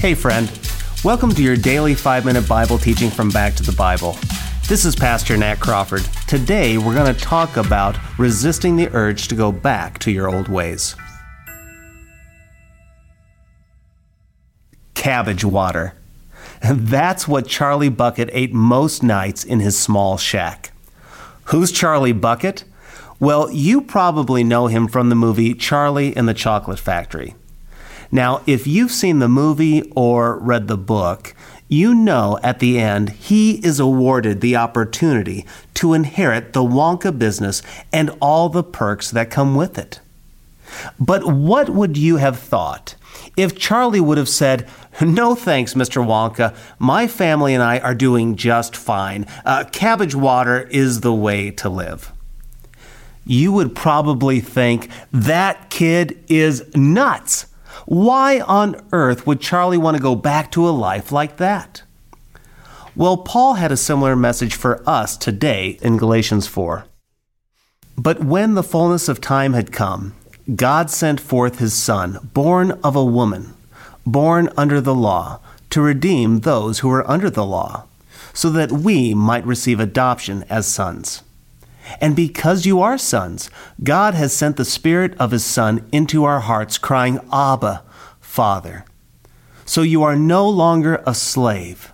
Hey, friend. Welcome to your daily five minute Bible teaching from Back to the Bible. This is Pastor Nat Crawford. Today, we're going to talk about resisting the urge to go back to your old ways. Cabbage water. That's what Charlie Bucket ate most nights in his small shack. Who's Charlie Bucket? Well, you probably know him from the movie Charlie and the Chocolate Factory. Now, if you've seen the movie or read the book, you know at the end he is awarded the opportunity to inherit the Wonka business and all the perks that come with it. But what would you have thought if Charlie would have said, No thanks, Mr. Wonka. My family and I are doing just fine. Uh, cabbage water is the way to live. You would probably think that kid is nuts. Why on earth would Charlie want to go back to a life like that? Well, Paul had a similar message for us today in Galatians 4. But when the fullness of time had come, God sent forth his Son, born of a woman, born under the law, to redeem those who were under the law, so that we might receive adoption as sons. And because you are sons, God has sent the Spirit of His Son into our hearts, crying, Abba, Father. So you are no longer a slave,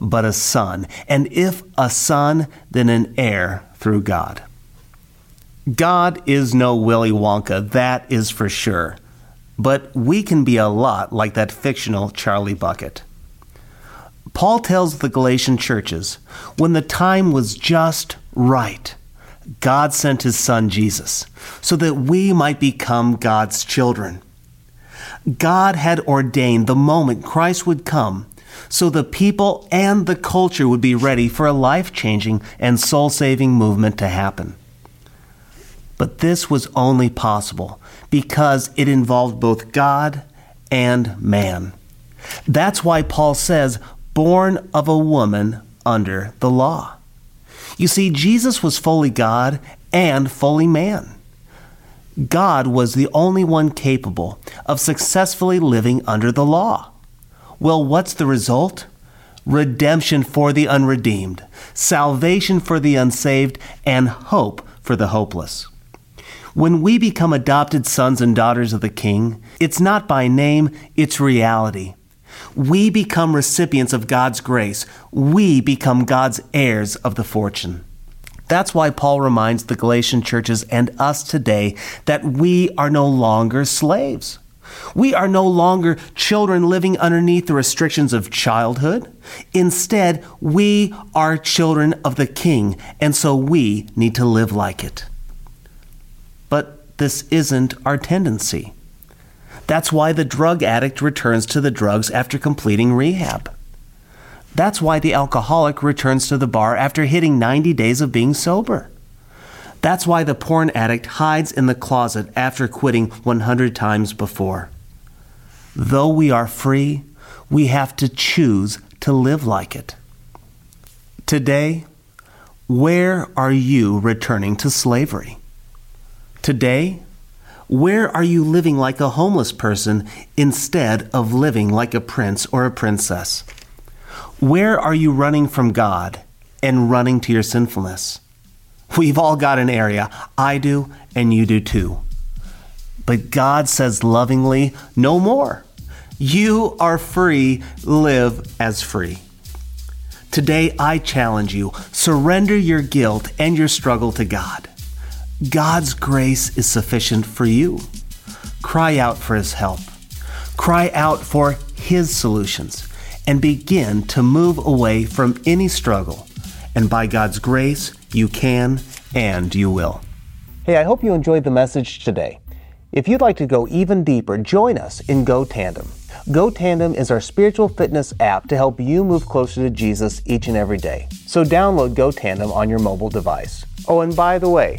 but a son. And if a son, then an heir through God. God is no Willy Wonka, that is for sure. But we can be a lot like that fictional Charlie Bucket. Paul tells the Galatian churches when the time was just right God sent his son Jesus so that we might become God's children. God had ordained the moment Christ would come so the people and the culture would be ready for a life changing and soul saving movement to happen. But this was only possible because it involved both God and man. That's why Paul says, born of a woman under the law. You see, Jesus was fully God and fully man. God was the only one capable of successfully living under the law. Well, what's the result? Redemption for the unredeemed, salvation for the unsaved, and hope for the hopeless. When we become adopted sons and daughters of the King, it's not by name, it's reality. We become recipients of God's grace. We become God's heirs of the fortune. That's why Paul reminds the Galatian churches and us today that we are no longer slaves. We are no longer children living underneath the restrictions of childhood. Instead, we are children of the King, and so we need to live like it. But this isn't our tendency. That's why the drug addict returns to the drugs after completing rehab. That's why the alcoholic returns to the bar after hitting 90 days of being sober. That's why the porn addict hides in the closet after quitting 100 times before. Though we are free, we have to choose to live like it. Today, where are you returning to slavery? Today, where are you living like a homeless person instead of living like a prince or a princess? Where are you running from God and running to your sinfulness? We've all got an area. I do, and you do too. But God says lovingly, no more. You are free, live as free. Today, I challenge you surrender your guilt and your struggle to God. God's grace is sufficient for you. Cry out for His help. Cry out for His solutions and begin to move away from any struggle. And by God's grace, you can and you will. Hey, I hope you enjoyed the message today. If you'd like to go even deeper, join us in Go Tandem. Go Tandem is our spiritual fitness app to help you move closer to Jesus each and every day. So download Go Tandem on your mobile device. Oh, and by the way,